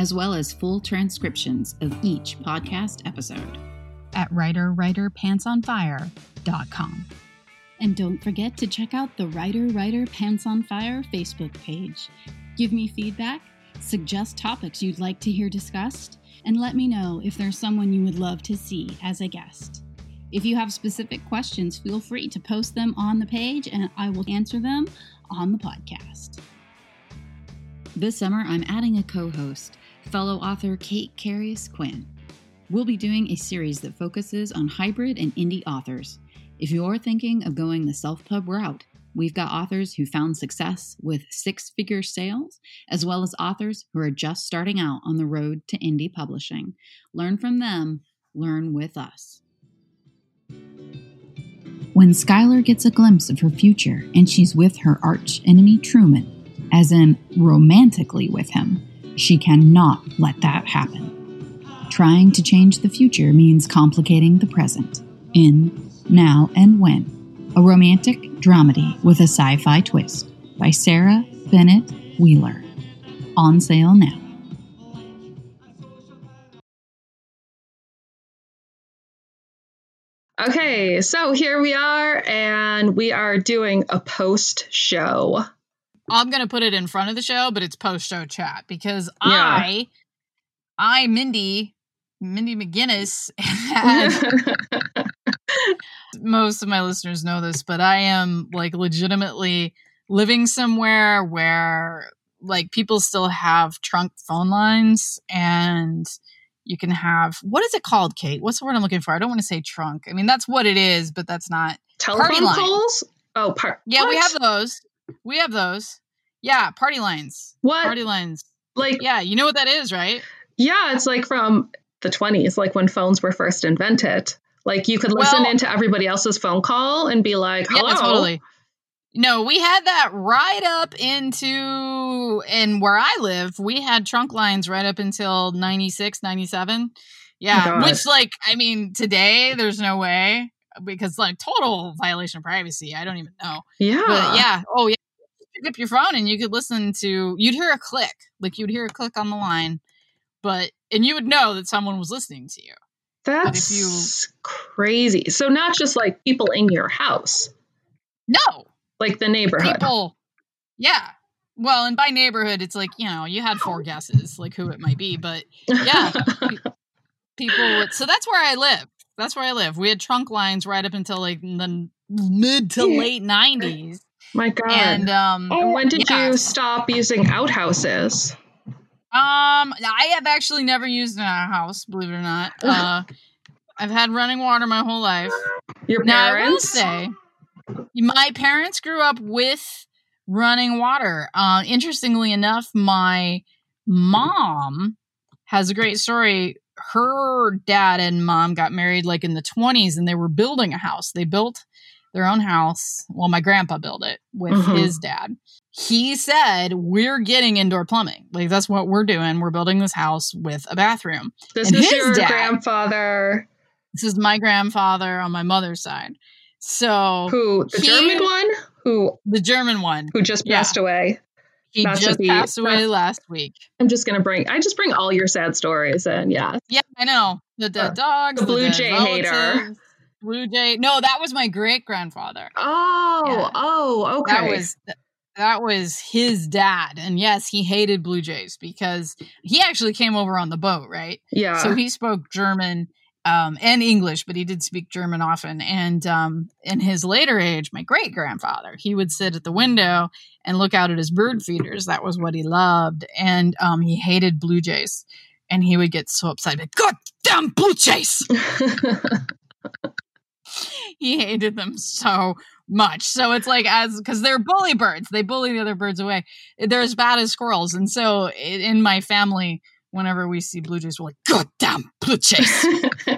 as well as full transcriptions of each podcast episode at writerwriterpantsonfire.com. And don't forget to check out the Writer Writer Pants on Fire Facebook page. Give me feedback, suggest topics you'd like to hear discussed, and let me know if there's someone you would love to see as a guest. If you have specific questions, feel free to post them on the page and I will answer them on the podcast. This summer, I'm adding a co host, fellow author Kate Karyus Quinn. We'll be doing a series that focuses on hybrid and indie authors. If you're thinking of going the self pub route, we've got authors who found success with six figure sales, as well as authors who are just starting out on the road to indie publishing. Learn from them, learn with us. When Skylar gets a glimpse of her future and she's with her arch enemy Truman, as in romantically with him, she cannot let that happen. Trying to change the future means complicating the present. In Now and When, a romantic dramedy with a sci fi twist by Sarah Bennett Wheeler. On sale now. Okay, so here we are, and we are doing a post show. I'm gonna put it in front of the show, but it's post show chat because Yeah. I, I Mindy, Mindy McGinnis, most of my listeners know this, but I am like legitimately living somewhere where like people still have trunk phone lines and you can have what is it called, Kate? What's the word I'm looking for? I don't want to say trunk. I mean that's what it is, but that's not Telephone calls? Oh, part. Yeah, we have those. We have those. Yeah, party lines. What? Party lines. Like, Yeah, you know what that is, right? yeah, it's like from the 20s, like when phones were first invented. Like, you could listen Well- into everybody else's phone call and be like, hello. Yeah, totally. No, we had that right up into and where I live, we had trunk lines right up until 96, 97. Yeah, oh God. which like I mean, today there's no way because like total violation of privacy. I don't even know. Yeah. But yeah, oh yeah. Pick up your phone and you could listen to you'd hear a click. Like you'd hear a click on the line, but and you would know that someone was listening to you. That's if you- crazy. So, not just like people in your house, No, like the neighborhood. people yeah well and by neighborhood it's like you know you had four guesses like who it might be but yeah. people would, so that's where i live that's where i live we had trunk lines right up until like the mid to late 90s My God. and um And when did yeah. you stop using outhouses? um i have actually never used a house believe it or not uh i've had running water my whole life Your Now, I will say, my parents grew up with running water. Uh, interestingly enough, my mom has a great story. Her dad and mom got married like in the 20s and they were building a house. They built their own house. Well, my grandpa built it with Mhm. his dad. He said, We're getting indoor plumbing. Like, that's what we're doing. We're building this house with a bathroom. This And is his your dad- grandfather, This is my grandfather on my mother's side. So, who the He- German one, who the German one. who just Yeah. passed away. He Not just passed away last week. I'm just gonna bring. I just bring all your sad stories in. Yeah. Yeah, I know. The dead Uh, dogs, the Blue Jay hater. Blue Jay. No, that was my great grandfather. Oh. Yeah. Oh. Okay. That was that was his dad. And yes, he hated Blue Jays because he actually came over on the boat, right? yeah. So he spoke German um, and English, but he did speak German often. And um, in his later age, my great grandfather, he would sit at the window and look out at his bird feeders. That was what he loved. And um, he hated blue jays. And he would get so upset. Like, God damn blue jays! he hated them so much. So it's like as because they're bully birds, they bully the other birds away. They're as bad as squirrels, and so in my family, whenever we see blue jays, we're like, "God damn blue jays!"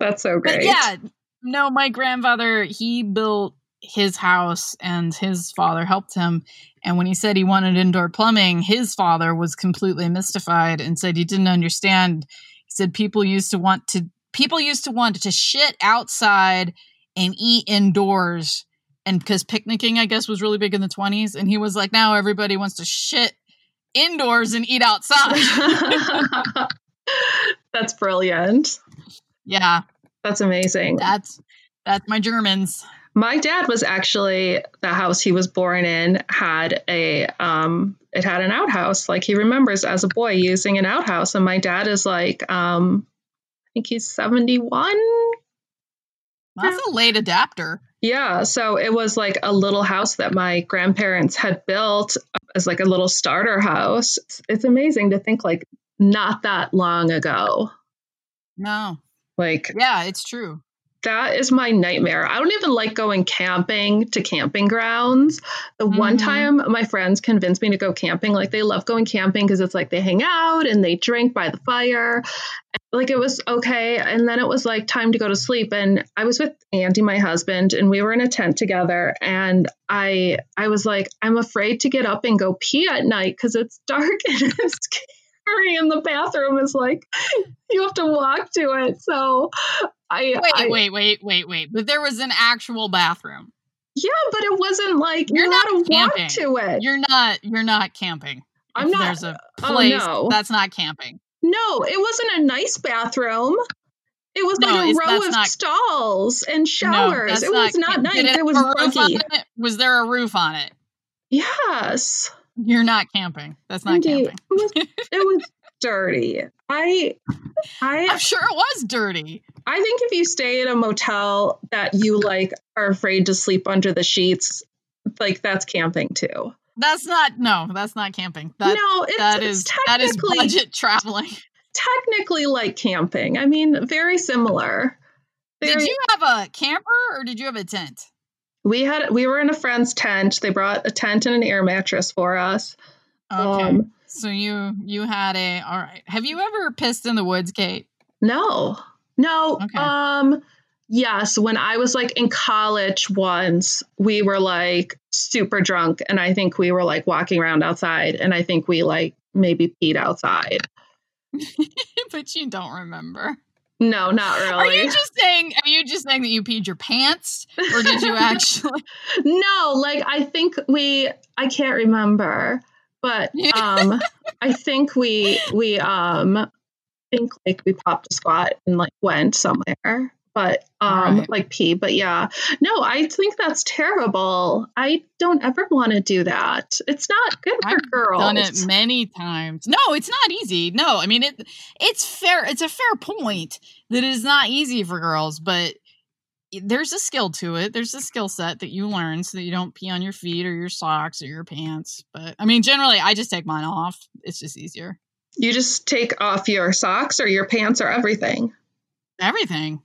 That's so great. But yeah, no, my grandfather, he built his house and his father helped him. And when he said he wanted indoor plumbing, his father was completely mystified and said he didn't understand. He said people used to want to people used to want to shit outside and eat indoors. And because picnicking, I guess, was really big in the 20s. And he was like, now everybody wants to shit indoors and eat outside. That's brilliant. Yeah. That's amazing. That's that's my Germans. My dad was actually the house he was born in had a um it had an outhouse. Like he remembers as a boy using an outhouse. And my dad is like, um, think he's 71. That's a late adapter. Yeah, so it was like a little house that my grandparents had built as like a little starter house. It's amazing to think like not that long ago. No. Like Yeah, it's true. That is my nightmare. I don't even like going camping to camping grounds. The one Mhm. time my friends convinced me to go camping, like they love going camping because it's like they hang out and they drink by the fire. Like it was okay. And then it was like time to go to sleep. And I was with Andy, my husband, and we were in a tent together. And I I was like, I'm afraid to get up and go pee at night because it's dark and it's scary. And the bathroom is like you have to walk to it. So I Wait, I- wait, wait, wait, wait. But there was an actual bathroom. Yeah, but it wasn't like You're you not had to walk camping. to it. You're not you're not camping. I'm If not- there's a uh, oh, place no. that's not camping. no, it wasn't a nice bathroom. It was No, like a row of not- stalls and showers. that's it was not camp- nice. Did It was a roof on buggy. it? Was there a roof on it? Yes. You're not camping. That's not Indeed. camping. It was, it was dirty. I I I'm sure it was dirty. I think if you stay at a motel that you like are afraid to sleep under the sheets, like that's camping too. That's not no, that's not camping. That no, it's, that it's is that is technically budget traveling. technically like camping. I mean, very similar. Did you have a camper or did you have a tent? We had we were in a friend's tent. They brought a tent and an air mattress for us. Okay. Um, so you you had a all right. Have you ever pissed in the woods, Kate? no, no. Okay. Um, yes. When I was like in college once, we were like super drunk, and I think we were like walking around outside, and I think we like maybe peed outside. but you don't remember. No, not really. Are you just saying are you just saying that you peed your pants? Or did you actually no, like I think we. I can't remember, but um, I think we we um think like we popped a squat and like went somewhere but um Right. like pee but yeah no i think that's terrible i don't ever want to do that it's not good for I've girls done it many times. No, it's not easy. No, I mean it it's fair it's a fair point that it is not easy for girls, but there's a skill to it. There's a skill set that you learn so that you don't pee on your feet or your socks or your pants. But I mean generally I just take mine off. It's just easier. you just take off your socks or your pants or everything Everything.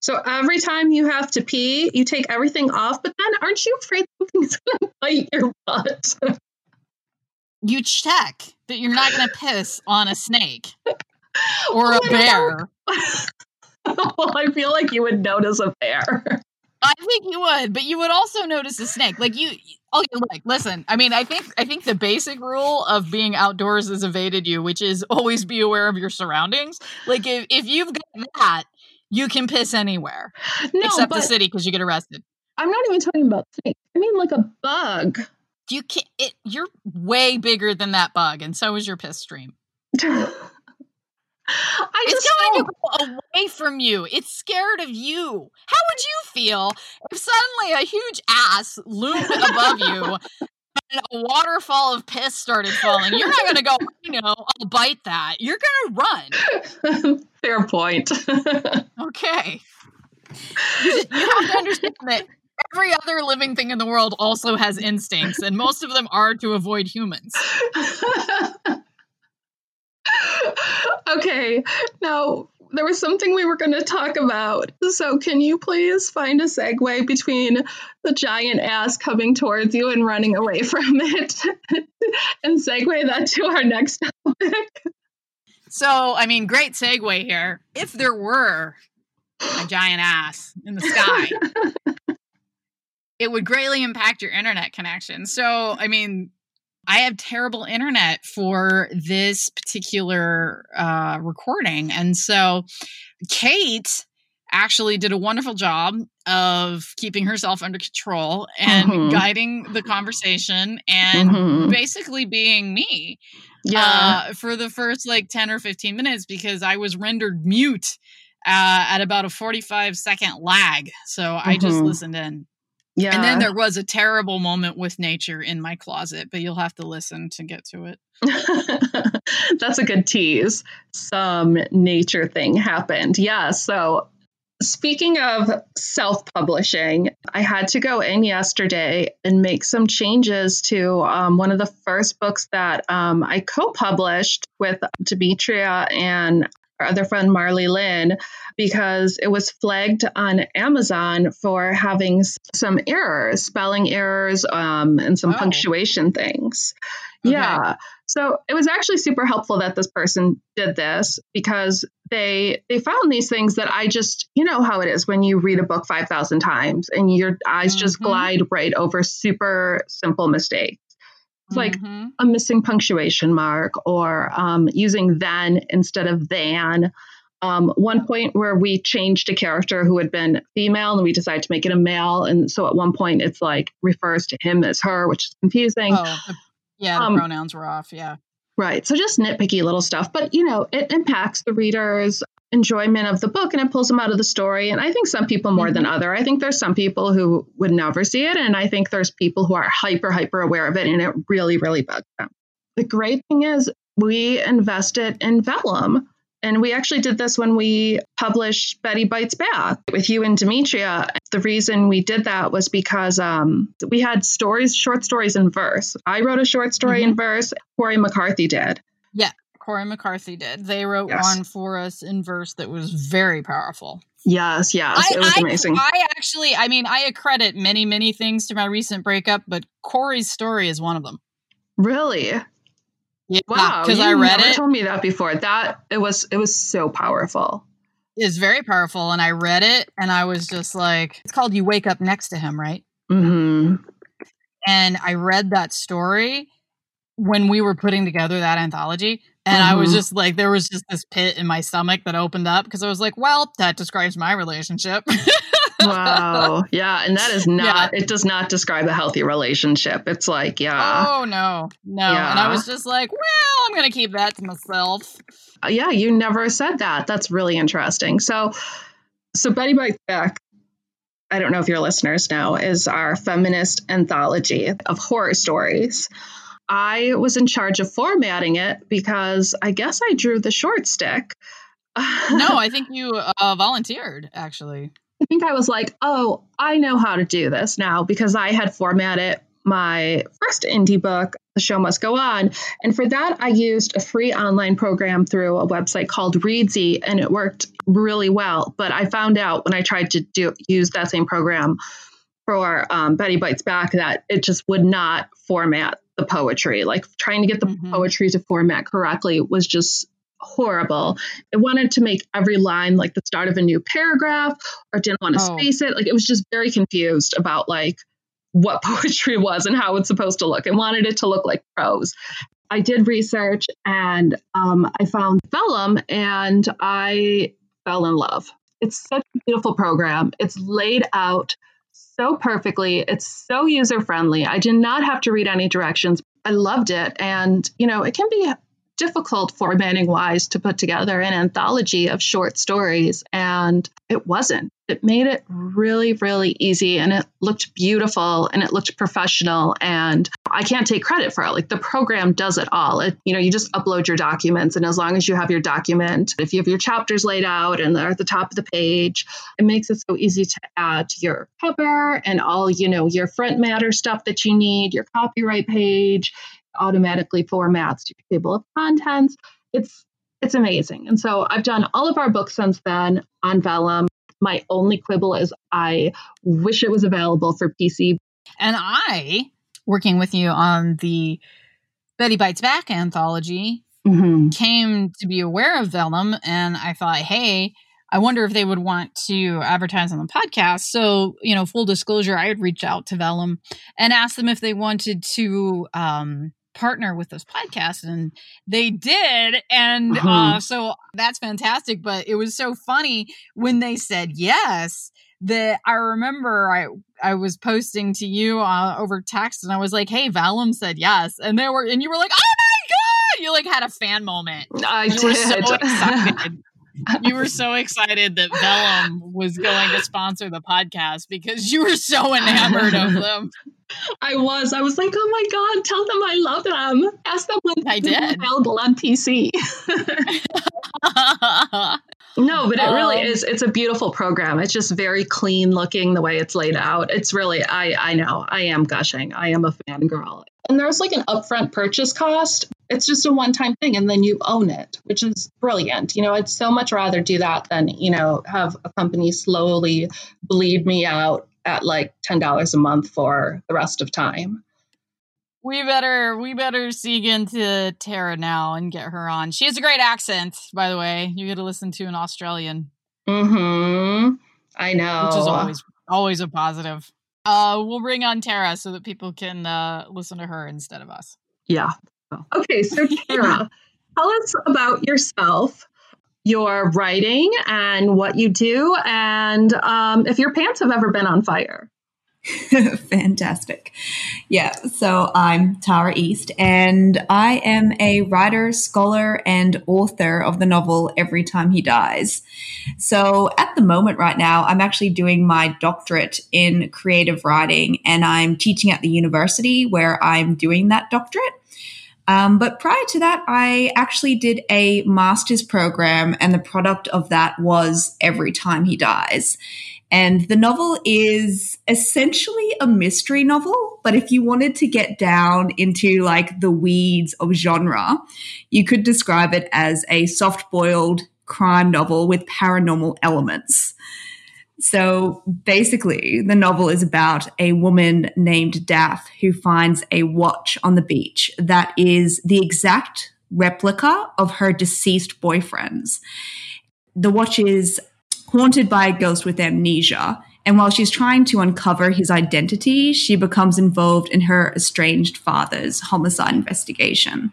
so every time you have to pee you take everything off but then aren't you afraid something's gonna bite your butt You check that you're not going to piss on a snake or Oh a bear. well i feel like you would notice a bear I think you would, but you would also notice a snake. Like you, okay, look, listen. I mean, I think I think the basic rule of being outdoors has evaded you, which is always be aware of your surroundings. Like if if you've got that, you can piss anywhere no except the city because you get arrested. i'm not even talking about snakes i mean like a bug You can it. You're way bigger than that bug, and so is your piss stream. I It's just going don't- to go away from you. It's scared of you. How would you feel if suddenly a huge ass loomed above you and a waterfall of piss started falling? You're not going to go, you know, I'll bite that. You're going to run. Fair point. Okay. You, just- you have to understand that every other living thing in the world also has instincts, and most of them are to avoid humans. okay, now there was something we were going to talk about. So, can you please find a segue between the giant ass coming towards you and running away from it and segue that to our next topic? So, I mean, great segue here. If there were a giant ass in the sky, it would greatly impact your internet connection. So, I mean, I have terrible internet for this particular uh, recording. And so Kate actually did a wonderful job of keeping herself under control and mm-hmm. guiding the conversation and mm-hmm. basically being me yeah. Uh, for the first like 10 or 15 minutes because I was rendered mute uh, at about a 45 second lag. So mm-hmm. I just mm-hmm. listened in. Yeah. And then there was a terrible moment with nature in my closet, but you'll have to listen to get to it. That's a good tease. Some nature thing happened. Yeah. So, speaking of self publishing, I had to go in yesterday and make some changes to um, one of the first books that um, I co published with Demitria and our other friend Marley Lynn because it was flagged on Amazon for having some errors, spelling errors, um, and some oh. punctuation things. Okay. Yeah. So it was actually super helpful that this person did this because they they found these things that I just you know how it is when you read a book 5000 times and your eyes mm-hmm. just glide right over super simple mistakes. It's like mm-hmm. a missing punctuation mark or um, using then instead of than. Um, one point where we changed a character who had been female and we decided to make it a male. And so at one point it's like refers to him as her, which is confusing. Oh, yeah, the um, pronouns were off. Yeah. Right. So just nitpicky little stuff. But, you know, it impacts the reader's enjoyment of the book and it pulls them out of the story. And I think some people more mm-hmm. than other. I think there's some people who would never see it. And I think there's people who are hyper, hyper aware of it and it really, really bugs them. The great thing is we invested in Vellum. And we actually did this when we published Betty Bites Back with you and Demitria. The reason we did that was because um, we had stories, short stories in verse. I wrote a short story mm-hmm. in verse, Cori McCarthy did. Yeah, Cori McCarthy did. They wrote yes. one for us in verse that was very powerful. Yes, yes, I, it was I, amazing. I actually, I mean, I accredit many, many things to my recent breakup, but Cori's story is one of them. Really? Yeah, wow, because I read never it. Told me that before. That it was it was so powerful. It's very powerful, and I read it, and I was just like, it's called "You Wake Up Next to Him," right? hmm And I read that story when we were putting together that anthology, and mm-hmm. I was mm-hmm. just like, there was just this pit in my stomach that opened up because I was like, well, that describes my relationship. wow. Yeah. And that is not, yeah. it does not describe a healthy relationship. It's like, yeah. Oh, no, no. Yeah. And I was just like, well, I'm going to keep that to myself. Uh, yeah. You never said that. That's really interesting. So, so Betty Bites Back, I don't know if your listeners know, is our feminist anthology of horror stories. I was in charge of formatting it because I guess I drew the short stick. no, I think you uh, volunteered actually. I think I was like, oh, I know how to do this now because I had formatted my first indie book, The Show Must Go On. And for that, I used a free online program through a website called Reedsy, and it worked really well. But I found out when I tried to do use that same program for um, Betty Bites Back that it just would not format the poetry. Like trying to get the mm-hmm. poetry to format correctly was just horrible. I wanted to make every line like the start of a new paragraph or didn't want to oh. space it. Like it was just very confused about like what poetry was and how it's supposed to look and wanted it to look like prose. I did research and um, I found Vellum and I fell in love. It's such a beautiful program. It's laid out so perfectly. It's so user friendly. I did not have to read any directions. I loved it. And, you know, it can be difficult for formatting wise to put together an anthology of short stories. And it wasn't. It made it really, really easy and it looked beautiful and it looked professional. And I can't take credit for it. Like the program does it all. It, you know, you just upload your documents. And as long as you have your document, if you have your chapters laid out and they're at the top of the page, it makes it so easy to add your cover and all, you know, your front matter stuff that you need, your copyright page automatically formats your table of contents. It's it's amazing. And so I've done all of our books since then on Vellum. My only quibble is I wish it was available for PC. And I, working with you on the Betty Bites Back anthology, mm-hmm. came to be aware of Vellum. And I thought, hey, I wonder if they would want to advertise on the podcast. So, you know, full disclosure, I had reached out to Vellum and asked them if they wanted to um, partner with this podcast and they did and uh, uh-huh. so that's fantastic but it was so funny when they said yes that i remember i i was posting to you uh, over text and i was like hey Vellum said yes and they were and you were like oh my god! You like had a fan moment i you did so excited you were so excited that Vellum was going to sponsor the podcast because you were so enamored of them. I was. I was like, oh my god, tell them I love them. Ask them when I did available on PC. no, but it really um, is. It's a beautiful program. It's just very clean looking the way it's laid out. It's really. I I know. I am gushing. I am a fangirl. And there's like an upfront purchase cost. It's just a one time thing, and then you own it, which is brilliant. You know, I'd so much rather do that than you know have a company slowly bleed me out at like $10 a month for the rest of time. We better we better seek into Tara now and get her on. She has a great accent, by the way. You get to listen to an Australian. Mm-hmm. I know. Which is always always a positive. Uh we'll bring on Tara so that people can uh listen to her instead of us. Yeah. Okay, so Tara, tell us about yourself your writing and what you do, and um, if your pants have ever been on fire. Fantastic. Yeah, so I'm Tara East, and I am a writer, scholar, and author of the novel Every Time He Dies. So at the moment, right now, I'm actually doing my doctorate in creative writing, and I'm teaching at the university where I'm doing that doctorate. Um, but prior to that, I actually did a master's program, and the product of that was Every Time He Dies. And the novel is essentially a mystery novel, but if you wanted to get down into like the weeds of genre, you could describe it as a soft boiled crime novel with paranormal elements. So basically, the novel is about a woman named Dath who finds a watch on the beach that is the exact replica of her deceased boyfriend's. The watch is haunted by a ghost with amnesia. And while she's trying to uncover his identity, she becomes involved in her estranged father's homicide investigation.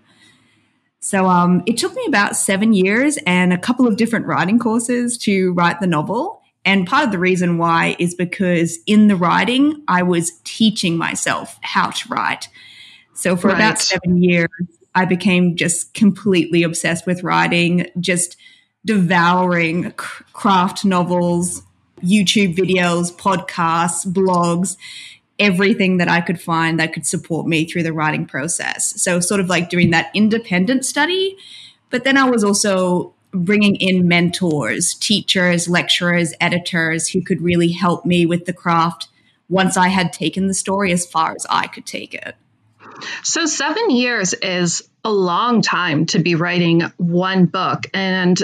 So um, it took me about seven years and a couple of different writing courses to write the novel. And part of the reason why is because in the writing, I was teaching myself how to write. So for right. about seven years, I became just completely obsessed with writing, just devouring craft novels, YouTube videos, podcasts, blogs, everything that I could find that could support me through the writing process. So, sort of like doing that independent study. But then I was also bringing in mentors, teachers, lecturers, editors who could really help me with the craft once I had taken the story as far as I could take it. So, seven years is a long time to be writing one book. And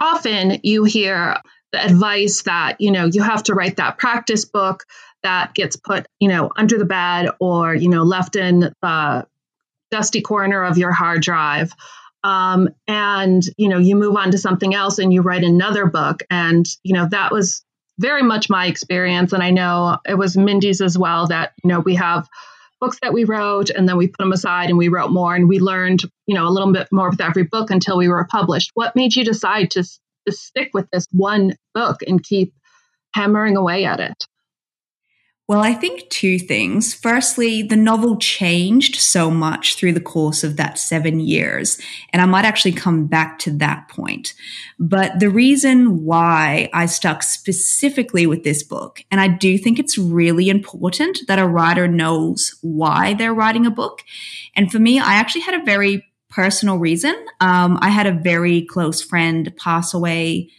often you hear the advice that, you know, you have to write that practice book that gets put, you know, under the bed or, you know, left in the dusty corner of your hard drive um, and you know you move on to something else and you write another book. And you know that was very much my experience. And i know it was mindy's as well that you know we have books that we wrote and then we put them aside and we wrote more. And we learned you know a little bit more with every book until we were published. What made you decide to, to stick with this one book and keep hammering away at it well, I think two things. Firstly, the novel changed so much through the course of that seven years, and I might actually come back to that point. But the reason why I stuck specifically with this book, and I do think it's really important that a writer knows why they're writing a book. And for me, I actually had a very personal reason. Um, I had a very close friend pass away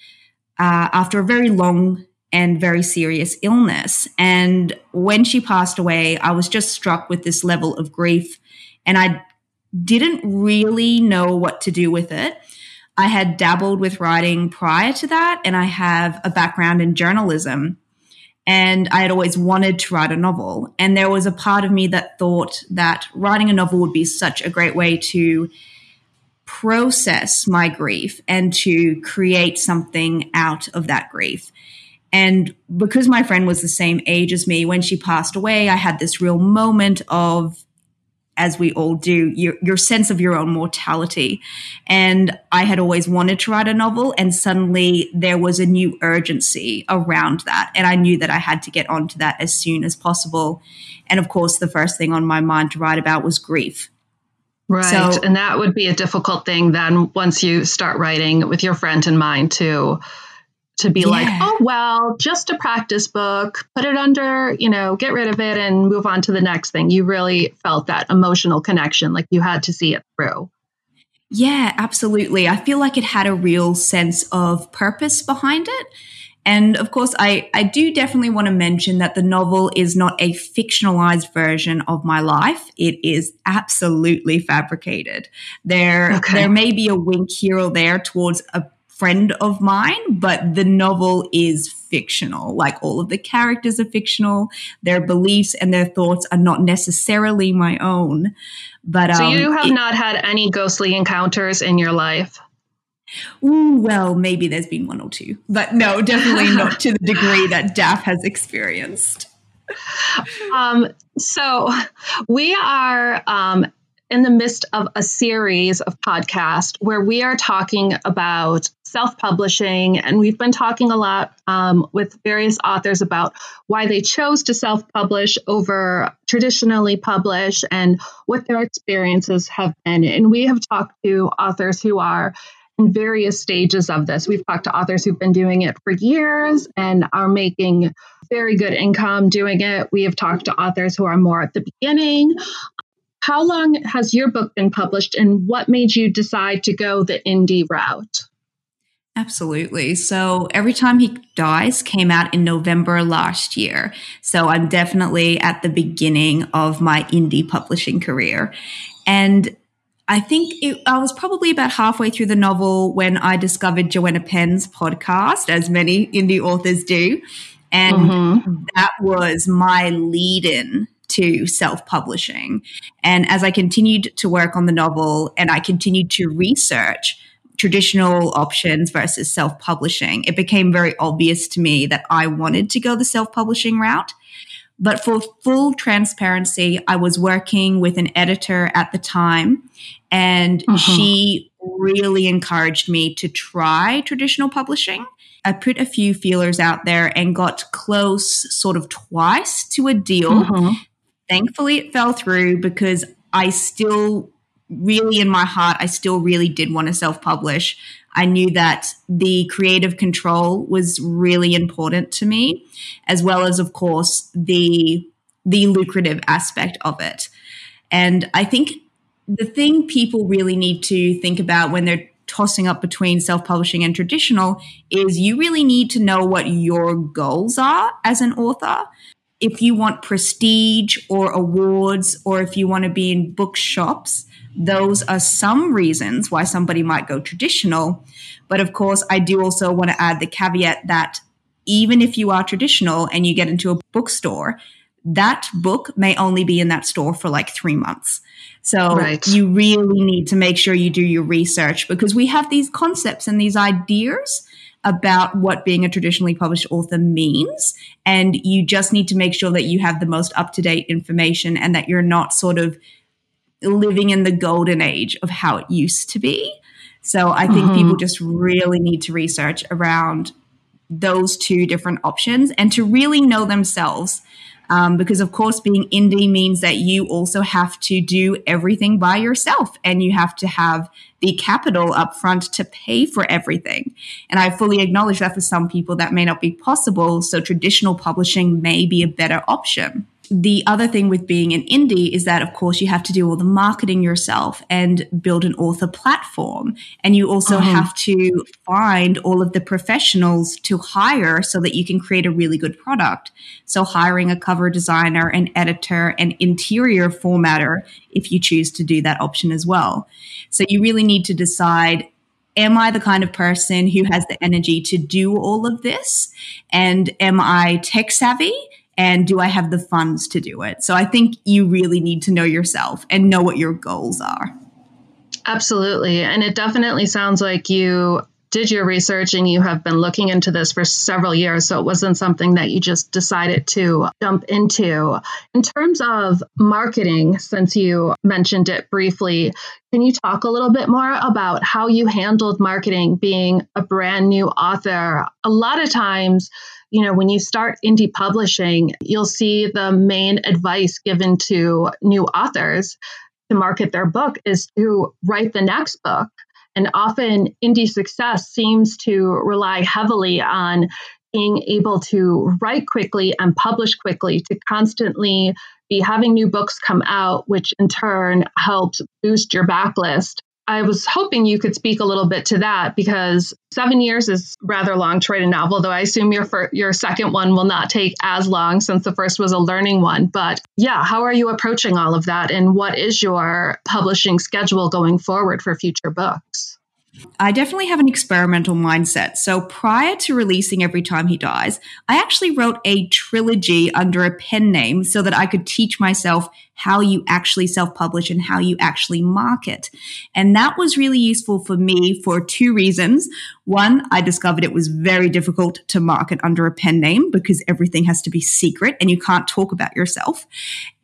uh, after a very long and very serious illness. And when she passed away, I was just struck with this level of grief and I didn't really know what to do with it. I had dabbled with writing prior to that, and I have a background in journalism. And I had always wanted to write a novel. And there was a part of me that thought that writing a novel would be such a great way to process my grief and to create something out of that grief. And because my friend was the same age as me, when she passed away, I had this real moment of as we all do, your, your sense of your own mortality. And I had always wanted to write a novel, and suddenly there was a new urgency around that. And I knew that I had to get onto that as soon as possible. And of course, the first thing on my mind to write about was grief. Right. So, and that would be a difficult thing then once you start writing with your friend in mind, too to be yeah. like, oh, well, just a practice book, put it under, you know, get rid of it and move on to the next thing. You really felt that emotional connection, like you had to see it through. Yeah, absolutely. I feel like it had a real sense of purpose behind it. And of course, I, I do definitely want to mention that the novel is not a fictionalized version of my life. It is absolutely fabricated. There, okay. there may be a wink here or there towards a friend of mine, but the novel is fictional. Like all of the characters are fictional. Their beliefs and their thoughts are not necessarily my own. But so um, you have it, not had any ghostly encounters in your life. Ooh, well, maybe there's been one or two, but no, definitely not to the degree that Daff has experienced. Um, so we are um, in the midst of a series of podcasts where we are talking about self publishing. And we've been talking a lot um, with various authors about why they chose to self publish over traditionally publish and what their experiences have been. And we have talked to authors who are in various stages of this. We've talked to authors who've been doing it for years and are making very good income doing it. We have talked to authors who are more at the beginning. How long has your book been published and what made you decide to go the indie route? Absolutely. So every time he dies came out in November last year. So I'm definitely at the beginning of my indie publishing career. And I think it, I was probably about halfway through the novel when I discovered Joanna Penn's podcast, as many indie authors do. And mm-hmm. that was my lead in to self publishing. And as I continued to work on the novel and I continued to research, traditional options versus self publishing, it became very obvious to me that I wanted to go the self publishing route. But for full transparency, I was working with an editor at the time, and uh-huh. she really encouraged me to try traditional publishing. I put a few feelers out there and got close sort of twice to a deal. Uh-huh. Thankfully, it fell through because I still really in my heart, I still really did want to self publish. I knew that the creative control was really important to me, as well as, of course, the the lucrative aspect of it. And I think the thing people really need to think about when they're tossing up between self publishing and traditional is you really need to know what your goals are as an author. If you want prestige or awards, or if you want to be in bookshops, those are some reasons why somebody might go traditional. But of course, I do also want to add the caveat that even if you are traditional and you get into a bookstore, that book may only be in that store for like three months. So right. you really need to make sure you do your research because we have these concepts and these ideas about what being a traditionally published author means. And you just need to make sure that you have the most up to date information and that you're not sort of living in the golden age of how it used to be. So I think mm-hmm. people just really need to research around those two different options and to really know themselves. Um, because of course, being indie means that you also have to do everything by yourself and you have to have the capital up front to pay for everything. And I fully acknowledge that for some people that may not be possible. So traditional publishing may be a better option the other thing with being an indie is that, of course, you have to do all the marketing yourself and build an author platform. And you also uh-huh. have to find all of the professionals to hire so that you can create a really good product. So, hiring a cover designer, an editor, an interior formatter, if you choose to do that option as well. So, you really need to decide am I the kind of person who has the energy to do all of this? And am I tech savvy? And do I have the funds to do it? So I think you really need to know yourself and know what your goals are. Absolutely. And it definitely sounds like you did your research and you have been looking into this for several years. So it wasn't something that you just decided to jump into. In terms of marketing, since you mentioned it briefly, can you talk a little bit more about how you handled marketing being a brand new author? A lot of times, you know, when you start indie publishing, you'll see the main advice given to new authors to market their book is to write the next book and often indie success seems to rely heavily on being able to write quickly and publish quickly to constantly be having new books come out, which in turn helps boost your backlist. I was hoping you could speak a little bit to that because seven years is rather long to write a novel, though I assume your your second one will not take as long since the first was a learning one. But yeah, how are you approaching all of that, and what is your publishing schedule going forward for future books? I definitely have an experimental mindset. So prior to releasing Every Time He Dies, I actually wrote a trilogy under a pen name so that I could teach myself how you actually self publish and how you actually market. And that was really useful for me for two reasons. One, I discovered it was very difficult to market under a pen name because everything has to be secret and you can't talk about yourself.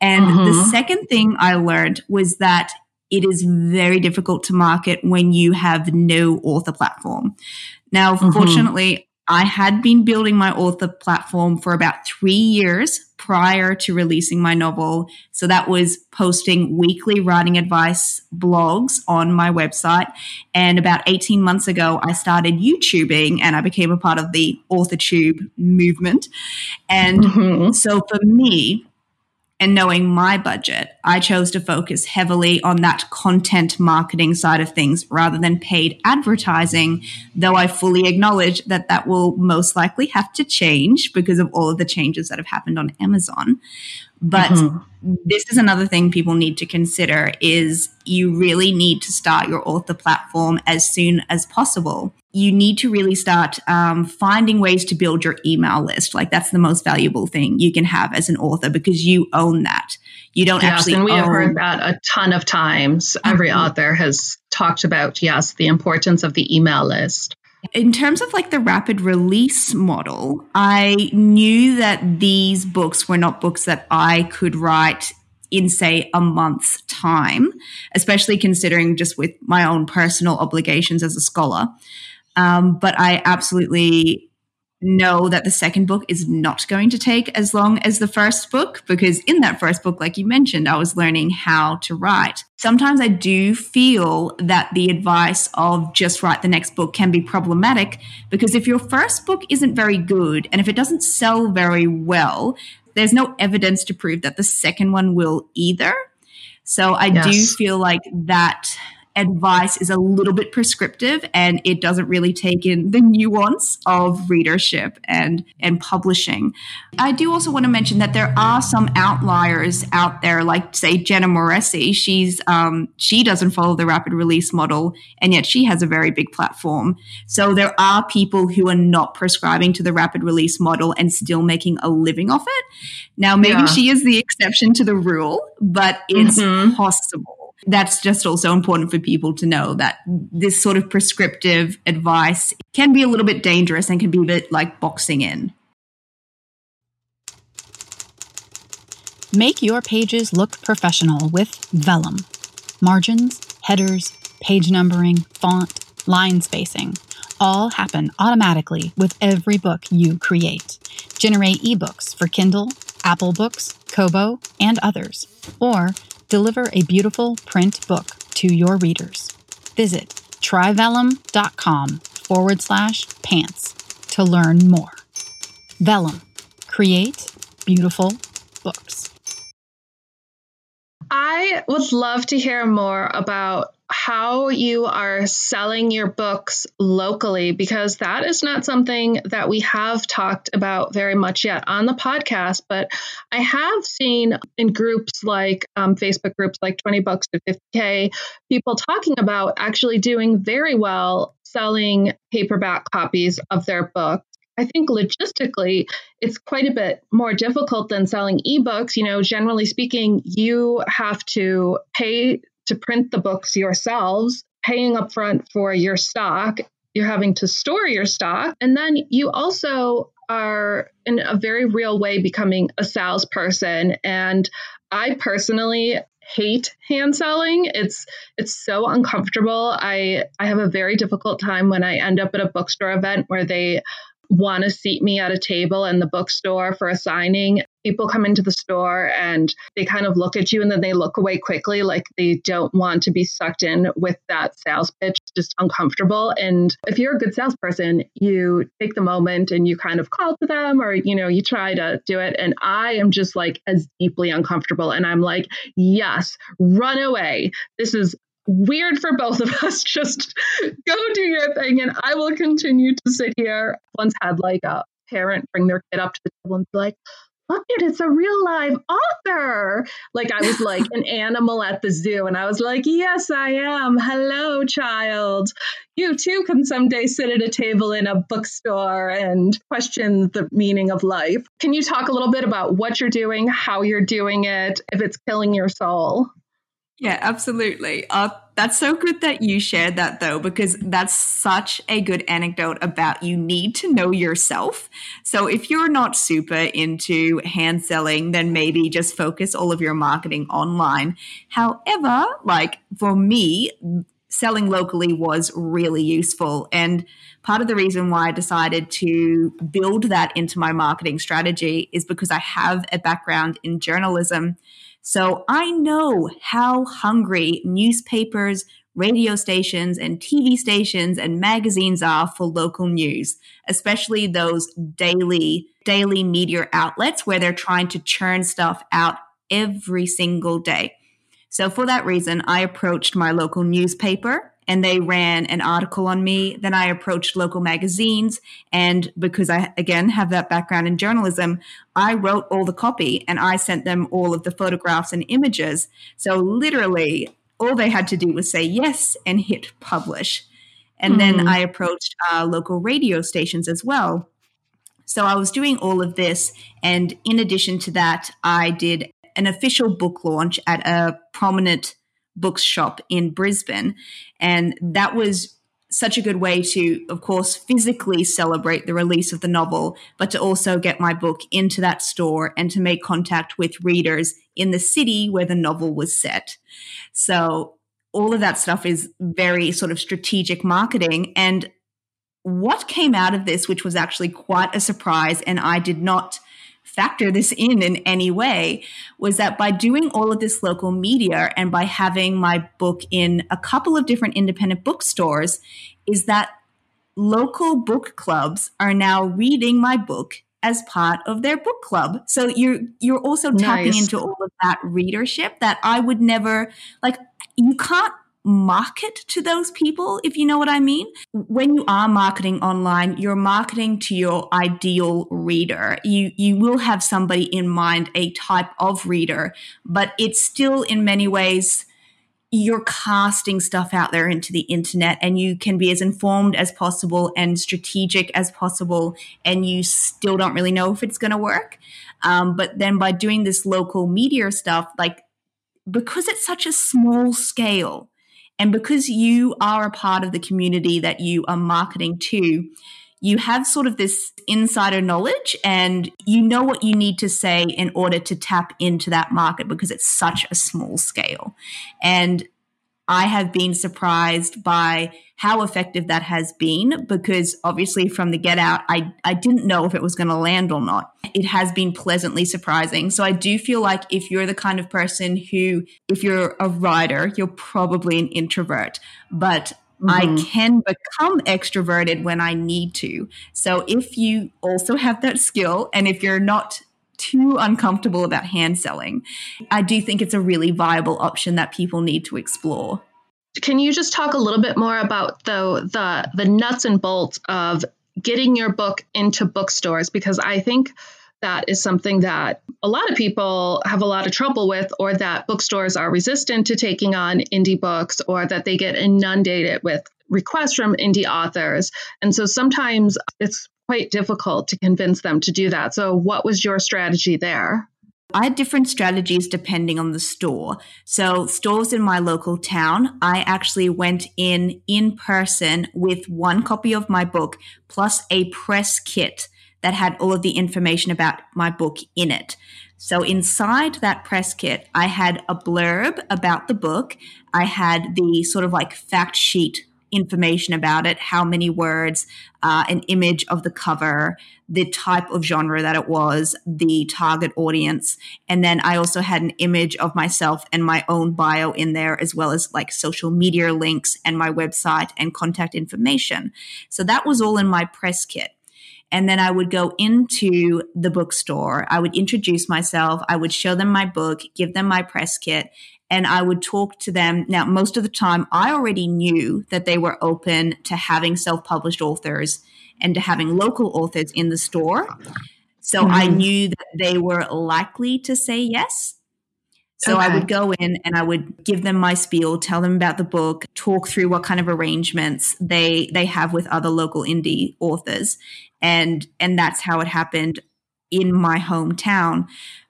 And the mm-hmm. second thing I learned was that it is very difficult to market when you have no author platform. Now, mm-hmm. fortunately, I had been building my author platform for about three years prior to releasing my novel. So that was posting weekly writing advice blogs on my website. And about 18 months ago, I started YouTubing and I became a part of the AuthorTube movement. And mm-hmm. so for me, and knowing my budget, I chose to focus heavily on that content marketing side of things rather than paid advertising, though I fully acknowledge that that will most likely have to change because of all of the changes that have happened on Amazon. But mm-hmm. this is another thing people need to consider is you really need to start your author platform as soon as possible. You need to really start um, finding ways to build your email list. Like that's the most valuable thing you can have as an author because you own that. You don't yes, actually. And we have heard that a ton of times. Mm-hmm. Every author has talked about yes the importance of the email list. In terms of like the rapid release model, I knew that these books were not books that I could write in say a month's time, especially considering just with my own personal obligations as a scholar. Um, but I absolutely know that the second book is not going to take as long as the first book because in that first book like you mentioned I was learning how to write. Sometimes I do feel that the advice of just write the next book can be problematic because if your first book isn't very good and if it doesn't sell very well, there's no evidence to prove that the second one will either. So I yes. do feel like that advice is a little bit prescriptive and it doesn't really take in the nuance of readership and and publishing. I do also want to mention that there are some outliers out there, like say Jenna Moreci. She's um, she doesn't follow the rapid release model, and yet she has a very big platform. So there are people who are not prescribing to the rapid release model and still making a living off it. Now, maybe yeah. she is the exception to the rule, but it's mm-hmm. possible that's just also important for people to know that this sort of prescriptive advice can be a little bit dangerous and can be a bit like boxing in. Make your pages look professional with Vellum. Margins, headers, page numbering, font, line spacing all happen automatically with every book you create. Generate ebooks for Kindle, Apple Books, Kobo, and others, or deliver a beautiful print book to your readers. Visit tryvellum.com forward slash pants to learn more. Vellum, create beautiful books. I would love to hear more about how you are selling your books locally because that is not something that we have talked about very much yet on the podcast. But I have seen in groups like um, Facebook groups like 20 Books to 50K, people talking about actually doing very well selling paperback copies of their books. I think logistically, it's quite a bit more difficult than selling ebooks. You know, generally speaking, you have to pay to print the books yourselves, paying upfront for your stock. You're having to store your stock. And then you also are in a very real way becoming a salesperson. And I personally hate hand selling. It's it's so uncomfortable. I I have a very difficult time when I end up at a bookstore event where they want to seat me at a table in the bookstore for a signing. People come into the store and they kind of look at you and then they look away quickly, like they don't want to be sucked in with that sales pitch, just uncomfortable. And if you're a good salesperson, you take the moment and you kind of call to them or, you know, you try to do it. And I am just like as deeply uncomfortable. And I'm like, yes, run away. This is weird for both of us. Just go do your thing, and I will continue to sit here. Once had like a parent bring their kid up to the table and be like, look at it's a real live author. Like I was like an animal at the zoo, and I was like, yes, I am. Hello, child. You too can someday sit at a table in a bookstore and question the meaning of life. Can you talk a little bit about what you're doing, how you're doing it, if it's killing your soul? Yeah, absolutely. Uh, that's so good that you shared that though, because that's such a good anecdote about you need to know yourself. So if you're not super into hand selling, then maybe just focus all of your marketing online. However, like for me, selling locally was really useful. And part of the reason why I decided to build that into my marketing strategy is because I have a background in journalism. So I know how hungry newspapers, radio stations, and TV stations and magazines are for local news, especially those daily daily media outlets where they're trying to churn stuff out every single day. So for that reason, I approached my local newspaper and they ran an article on me. Then I approached local magazines. And because I, again, have that background in journalism, I wrote all the copy and I sent them all of the photographs and images. So literally, all they had to do was say yes and hit publish. And mm then hmm. I approached uh, local radio stations as well. So I was doing all of this. And in addition to that, I did an official book launch at a prominent bookshop in Brisbane. And that was such a good way to, of course, physically celebrate the release of the novel, but to also get my book into that store and to make contact with readers in the city where the novel was set. So, all of that stuff is very sort of strategic marketing. And what came out of this, which was actually quite a surprise, and I did not factor this in in any way was that by doing all of this local media and by having my book in a couple of different independent bookstores is that local book clubs are now reading my book as part of their book club. So you're you're also tapping nice. into all of that readership that I would never like you can't market to those people, if you know what I mean. When you are marketing online, you're marketing to your ideal reader. You, you will have somebody in mind, a type of reader, but it's still in many ways, you're casting stuff out there into the internet and you can be as informed as possible and strategic as possible and you still don't really know if it's going to work um, but then by doing this local media stuff like because it's such a small scale and because you are a part of the community that you are marketing to, you have sort of this insider knowledge and you know what you need to say in order to tap into that market because it's such a small scale. And I have been surprised by how effective that has been because obviously from the get out, I, I didn't know if it was going to land or not. It has been pleasantly surprising. So I do feel like if you're the kind of person who, if you're a writer, you're probably an introvert, but Mm-hmm. I can become extroverted when I need to. So if you also have that skill and if you're not too uncomfortable about hand selling, I do think it's a really viable option that people need to explore. Can you just talk a little bit more about the the the nuts and bolts of getting your book into bookstores because I think that is something that a lot of people have a lot of trouble with, or that bookstores are resistant to taking on indie books, or that they get inundated with requests from indie authors. And so sometimes it's quite difficult to convince them to do that. So, what was your strategy there? I had different strategies depending on the store. So, stores in my local town, I actually went in in person with one copy of my book plus a press kit that had all of the information about my book in it. So, inside that press kit, I had a blurb about the book. I had the sort of like fact sheet information about it, how many words, uh, an image of the cover, the type of genre that it was, the target audience. And then I also had an image of myself and my own bio in there, as well as like social media links and my website and contact information. So that was all in my press kit. And then I would go into the bookstore. I would introduce myself. I would show them my book, give them my press kit, and I would talk to them. Now, most of the time, I already knew that they were open to having self published authors and to having local authors in the store. So mm-hmm. I knew that they were likely to say yes. So okay. I would go in and I would give them my spiel, tell them about the book, talk through what kind of arrangements they they have with other local indie authors. And and that's how it happened in my hometown.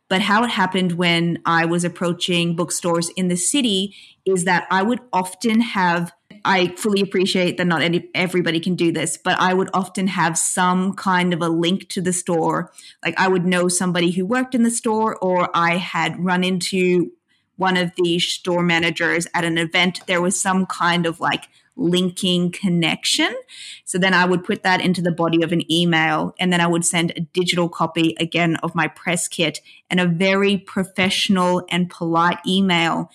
But how it happened when I was approaching bookstores in the city is that I would often have I fully appreciate that not any, everybody can do this, but I would often have some kind of a link to the store. Like I would know somebody who worked in the store, or I had run into one of the store managers at an event. There was some kind of like linking connection. So then I would put that into the body of an email and then I would send a digital copy again of my press kit and a very professional and polite email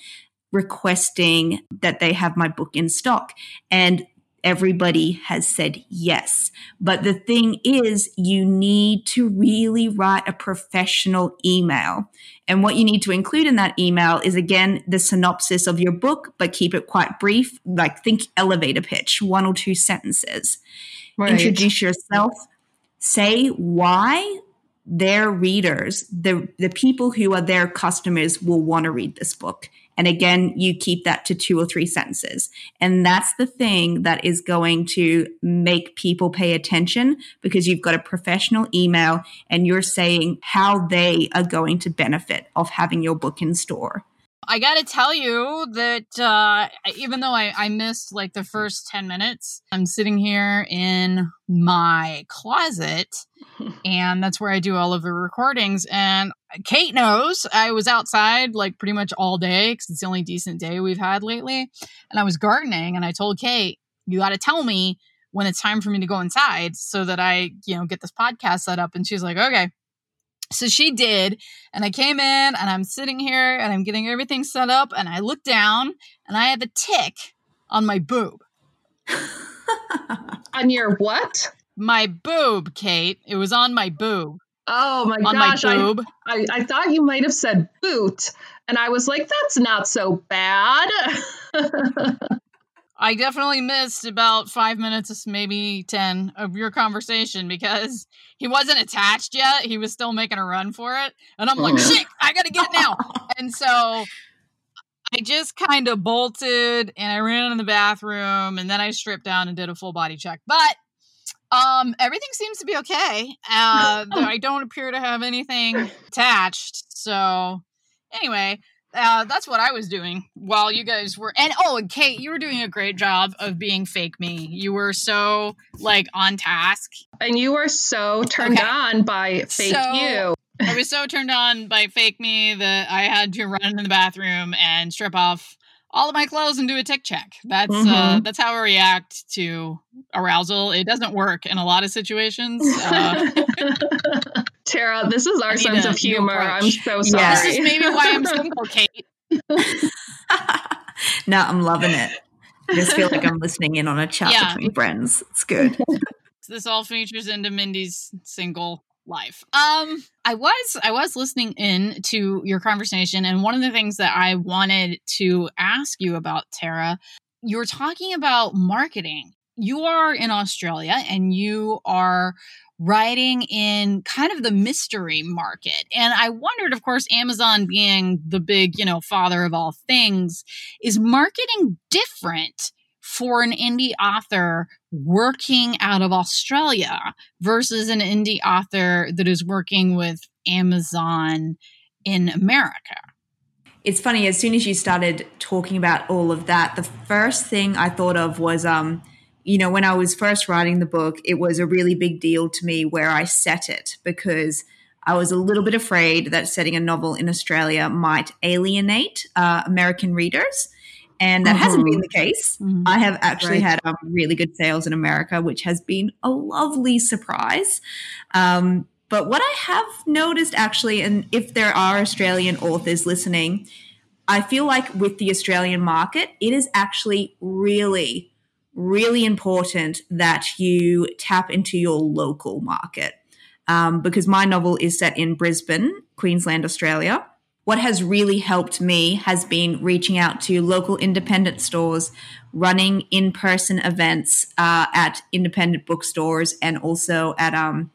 requesting that they have my book in stock. And everybody has said yes. But the thing is, you need to really write a professional email. And what you need to include in that email is again the synopsis of your book, but keep it quite brief. Like think elevator pitch, one or two sentences. Right. Introduce yourself, say why their readers, the the people who are their customers will want to read this book and again, you keep that to two or three sentences. And that's the thing that is going to make people pay attention because you've got a professional email and you're saying how they are going to benefit of having your book in store. I got to tell you that uh, even though I, I missed like the first 10 minutes, I'm sitting here in my closet and that's where I do all of the recordings. And Kate knows I was outside like pretty much all day because it's the only decent day we've had lately. And I was gardening and I told Kate, you got to tell me when it's time for me to go inside so that I, you know, get this podcast set up. And she's like, okay. So she did. And I came in and I'm sitting here and I'm getting everything set up. And I look down and I have a tick on my boob. on your what? My boob, Kate. It was on my boob. Oh my on gosh. My boob. I, I, I thought you might have said boot. And I was like, that's not so bad. I definitely missed about five minutes, maybe 10 of your conversation because he wasn't attached yet. He was still making a run for it. And I'm like, shit, I got to get it now. and so I just kind of bolted and I ran in the bathroom and then I stripped down and did a full body check. But um, everything seems to be okay. Uh, I don't appear to have anything attached. So anyway, uh, that's what I was doing while you guys were. And oh, and Kate, you were doing a great job of being fake me. You were so like on task, and you were so turned okay. on by fake so, you. I was so turned on by fake me that I had to run in the bathroom and strip off all of my clothes and do a tick check. That's uh, mm-hmm. uh, that's how I react to arousal. It doesn't work in a lot of situations. Uh, Tara, this is our sense of humor. I'm so sorry. This is maybe why I'm single, Kate. no, I'm loving it. I just feel like I'm listening in on a chat yeah. between friends. It's good. this all features into Mindy's single life. Um, I was I was listening in to your conversation, and one of the things that I wanted to ask you about, Tara, you were talking about marketing. You are in Australia, and you are writing in kind of the mystery market. And I wondered, of course, Amazon being the big, you know, father of all things, is marketing different for an indie author working out of Australia versus an indie author that is working with Amazon in America? It's funny, as soon as you started talking about all of that, the first thing I thought of was um, you know, when I was first writing the book, it was a really big deal to me where I set it because I was a little bit afraid that setting a novel in Australia might alienate uh, American readers. And that mm-hmm. hasn't been mm-hmm. the case. Mm-hmm. I have actually right. had um, really good sales in America, which has been a lovely surprise. Um, but what I have noticed actually, and if there are Australian authors listening, I feel like with the Australian market, it is actually really really important that you tap into your local market. Um, because my novel is set in Brisbane, Queensland, Australia. What has really helped me has been reaching out to local independent stores, running in person events uh, at independent bookstores, and also at um,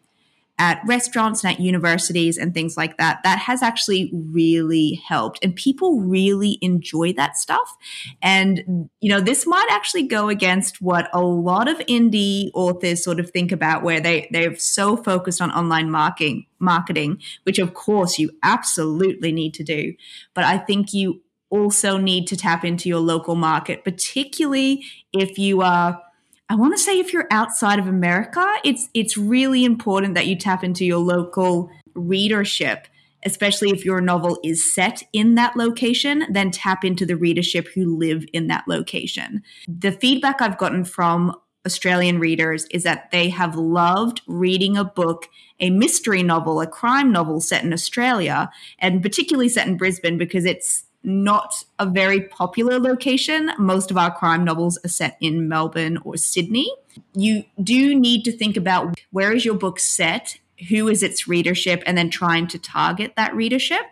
at restaurants and at universities and things like that, that has actually really helped. And people really enjoy that stuff. And, you know, this might actually go against what a lot of indie authors sort of think about, where they, they're so focused on online marketing, marketing, which of course you absolutely need to do. But I think you also need to tap into your local market, particularly if you are I want to say if you're outside of America, it's it's really important that you tap into your local readership, especially if your novel is set in that location, then tap into the readership who live in that location. The feedback I've gotten from Australian readers is that they have loved reading a book, a mystery novel, a crime novel set in Australia, and particularly set in Brisbane because it's not a very popular location. Most of our crime novels are set in Melbourne or Sydney. You do need to think about where is your book set, who is its readership, and then trying to target that readership.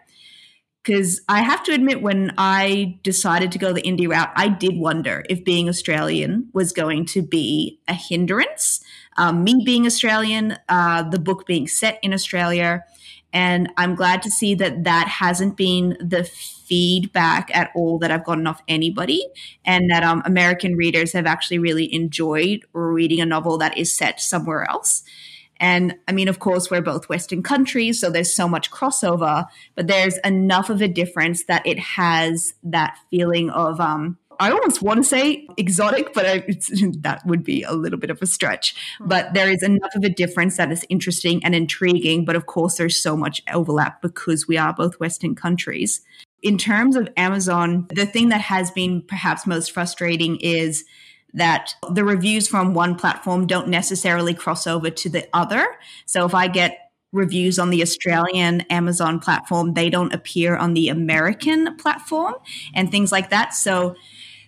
Because I have to admit, when I decided to go the indie route, I did wonder if being Australian was going to be a hindrance. Um, me being Australian, uh, the book being set in Australia, and I'm glad to see that that hasn't been the feedback at all that I've gotten off anybody, and that um, American readers have actually really enjoyed reading a novel that is set somewhere else. And I mean, of course, we're both Western countries, so there's so much crossover, but there's enough of a difference that it has that feeling of um, I almost want to say exotic, but I, that would be a little bit of a stretch. Hmm. But there is enough of a difference that is interesting and intriguing. But of course, there's so much overlap because we are both Western countries. In terms of Amazon, the thing that has been perhaps most frustrating is that the reviews from one platform don't necessarily cross over to the other. So if I get reviews on the Australian Amazon platform, they don't appear on the American platform and things like that. So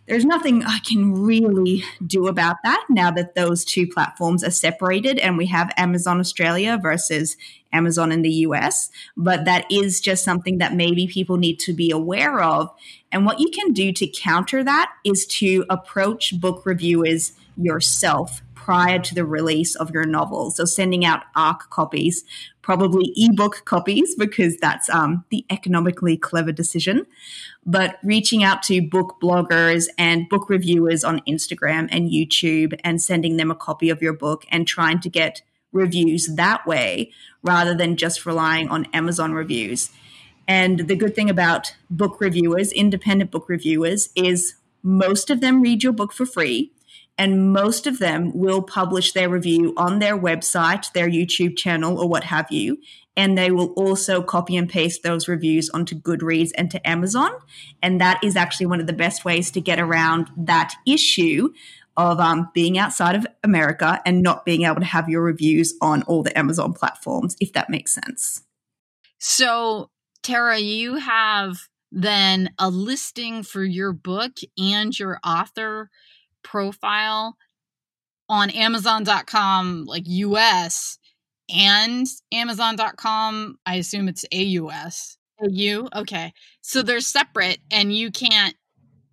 there's nothing I can really do about that now that those two platforms are separated and we have Amazon Australia versus Amazon in the US. But that is just something that maybe people need to be aware of. And what you can do to counter that is to approach book reviewers yourself prior to the release of your novel. So sending out ARC copies, probably ebook copies, because that's um, the economically clever decision but reaching out to book bloggers and book reviewers on Instagram and YouTube and sending them a copy of your book and trying to get reviews that way rather than just relying on Amazon reviews. And the good thing about book reviewers, independent book reviewers, is most of them read your book for free. And most of them will publish their review on their website, their YouTube channel, or what have you and they will also copy and paste those reviews onto Goodreads and to Amazon. And that is actually one of the best ways to get around that issue of um, being outside of America and not being able to have your reviews on all the Amazon platforms, if that makes sense. So, Tara, you have then a listing for your book and your author profile on Amazon.com, like US and Amazon.com. I assume it's AUS. AU? Okay. So they're separate and you can't,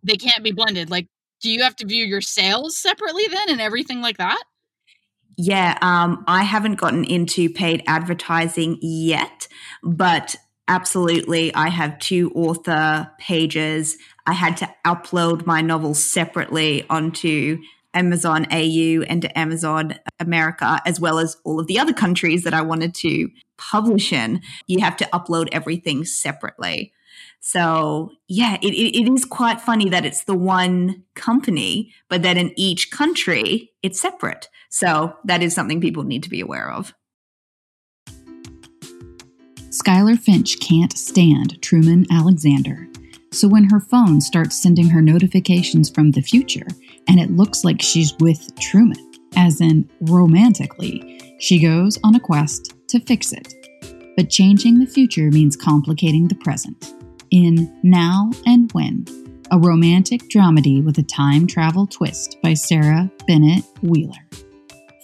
they can't be blended. Like, do you have to view your sales separately then and everything like that? Yeah, um, I haven't gotten into paid advertising yet, but Absolutely. I have two author pages. I had to upload my novels separately onto Amazon AU and to Amazon America, as well as all of the other countries that I wanted to publish in. You have to upload everything separately. So, yeah, it, it is quite funny that it's the one company, but that in each country, it's separate. So, that is something people need to be aware of. Skylar Finch can't stand Truman Alexander. So when her phone starts sending her notifications from the future and it looks like she's with Truman, as in romantically, she goes on a quest to fix it. But changing the future means complicating the present. In Now and When, a romantic dramedy with a time travel twist by Sarah Bennett Wheeler.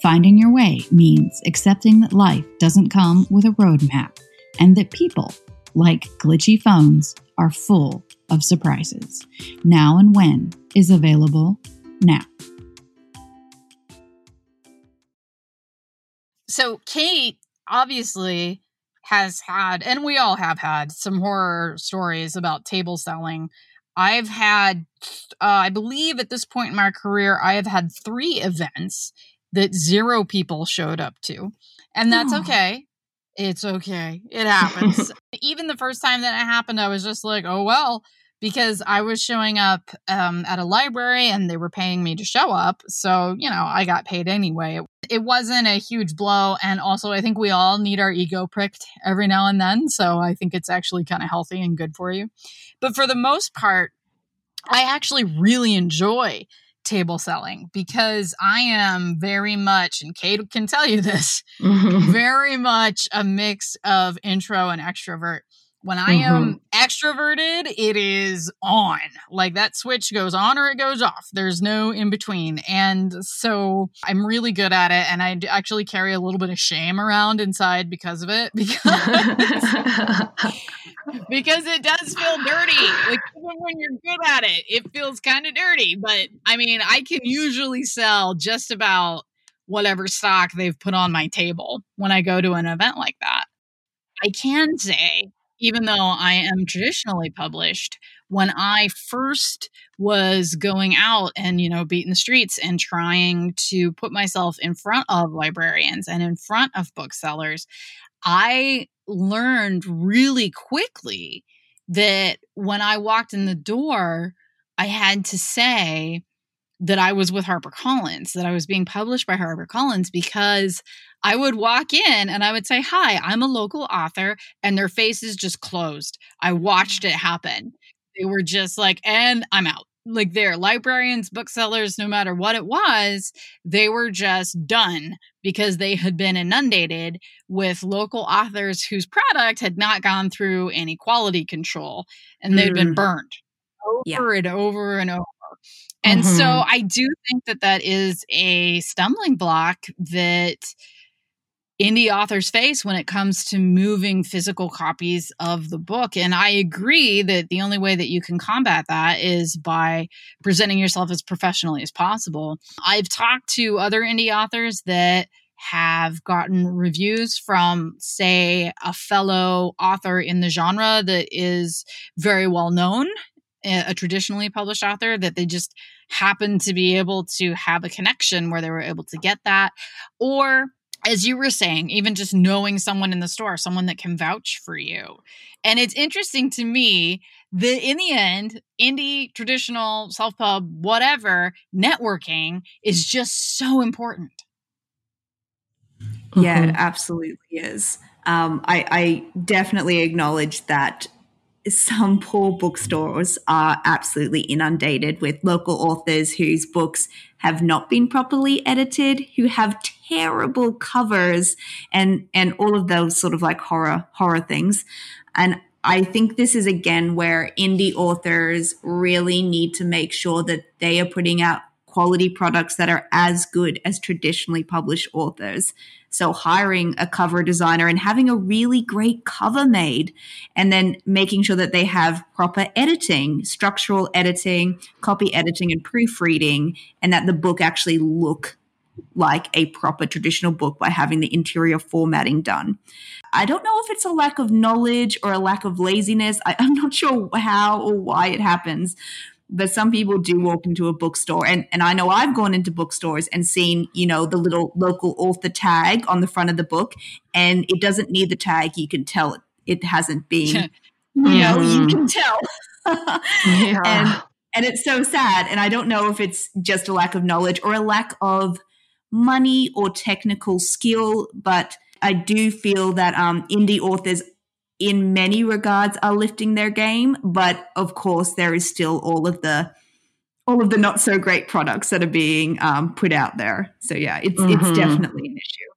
Finding your way means accepting that life doesn't come with a roadmap and that people, like glitchy phones, are full of surprises. Now and When is available now. So, Kate obviously has had, and we all have had, some horror stories about table selling. I've had, uh, I believe at this point in my career, I have had three events that zero people showed up to. And that's oh. okay it's okay. It happens. Even the first time that it happened, I was just like, oh, well, because I was showing up um, at a library and they were paying me to show up. So, you know, I got paid anyway. It wasn't a huge blow. And also, I think we all need our ego pricked every now and then. So I think it's actually kind of healthy and good for you. But for the most part, I actually really enjoy table selling because I am very much, and Kate can tell you this, mm-hmm. very much a mix of intro and extrovert. When I mm-hmm. am extroverted, it is on. Like that switch goes on or it goes off. There's no in between. And so I'm really good at it. And I actually carry a little bit of shame around inside because of it. Because, because it does feel dirty. Like even when you're good at it, it feels kind of dirty. But I mean, I can usually sell just about whatever stock they've put on my table when I go to an event like that. I can say even though I am traditionally published, when I first was going out and, you know, beating the streets and trying to put myself in front of librarians and in front of booksellers, I learned really quickly that when I walked in the door, I had to say, that I was with HarperCollins, that I was being published by HarperCollins because I would walk in and I would say, Hi, I'm a local author, and their faces just closed. I watched it happen. They were just like, and I'm out. Like they're librarians, booksellers, no matter what it was, they were just done because they had been inundated with local authors whose product had not gone through any quality control and they'd mm. been burned over yeah. and over and over. And mm-hmm. so I do think that that is a stumbling block that indie authors face when it comes to moving physical copies of the book. And I agree that the only way that you can combat that is by presenting yourself as professionally as possible. I've talked to other indie authors that have gotten reviews from, say, a fellow author in the genre that is very well known, a traditionally published author, that they just happened to be able to have a connection where they were able to get that. Or as you were saying, even just knowing someone in the store, someone that can vouch for you. And it's interesting to me that in the end, indie, traditional, self pub, whatever, networking is just so important. Yeah, mm-hmm. it absolutely is. Um, I, I definitely acknowledge that some poor bookstores are absolutely inundated with local authors whose books have not been properly edited, who have terrible covers and and all of those sort of like horror horror things. And I think this is again where indie authors really need to make sure that they are putting out quality products that are as good as traditionally published authors. So hiring a cover designer and having a really great cover made and then making sure that they have proper editing, structural editing, copy editing and proofreading and that the book actually look like a proper traditional book by having the interior formatting done. I don't know if it's a lack of knowledge or a lack of laziness. I, am not sure how or why it happens, but some people do walk into a bookstore and, and I know I've gone into bookstores and seen, you know, the little local author tag on the front of the book and it doesn't need the tag. You can tell it, it hasn't been, you know, you hmm. can tell. yeah. And and it's so sad. And I don't know if it's just a lack of knowledge or a lack of money or technical skill, but I do feel that um, indie authors in many regards are lifting their game, but of course there is still all of the all of the not so great products that are being um, put out there. So yeah, it's mm-hmm. it's definitely an issue.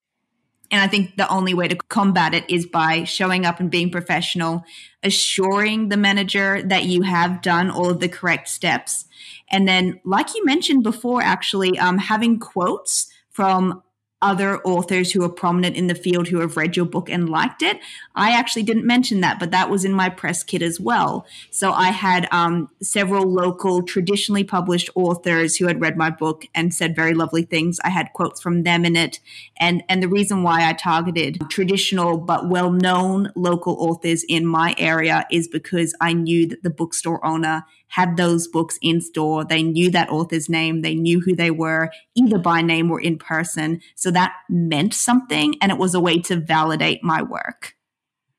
And I think the only way to combat it is by showing up and being professional, assuring the manager that you have done all of the correct steps. And then, like you mentioned before, actually, um, having quotes from other authors who are prominent in the field who have read your book and liked it. I actually didn't mention that, but that was in my press kit as well. So I had um, several local, traditionally published authors who had read my book and said very lovely things. I had quotes from them in it, and and the reason why I targeted traditional but well known local authors in my area is because I knew that the bookstore owner had those books in store. They knew that author's name. They knew who they were, either by name or in person. So that meant something. And it was a way to validate my work.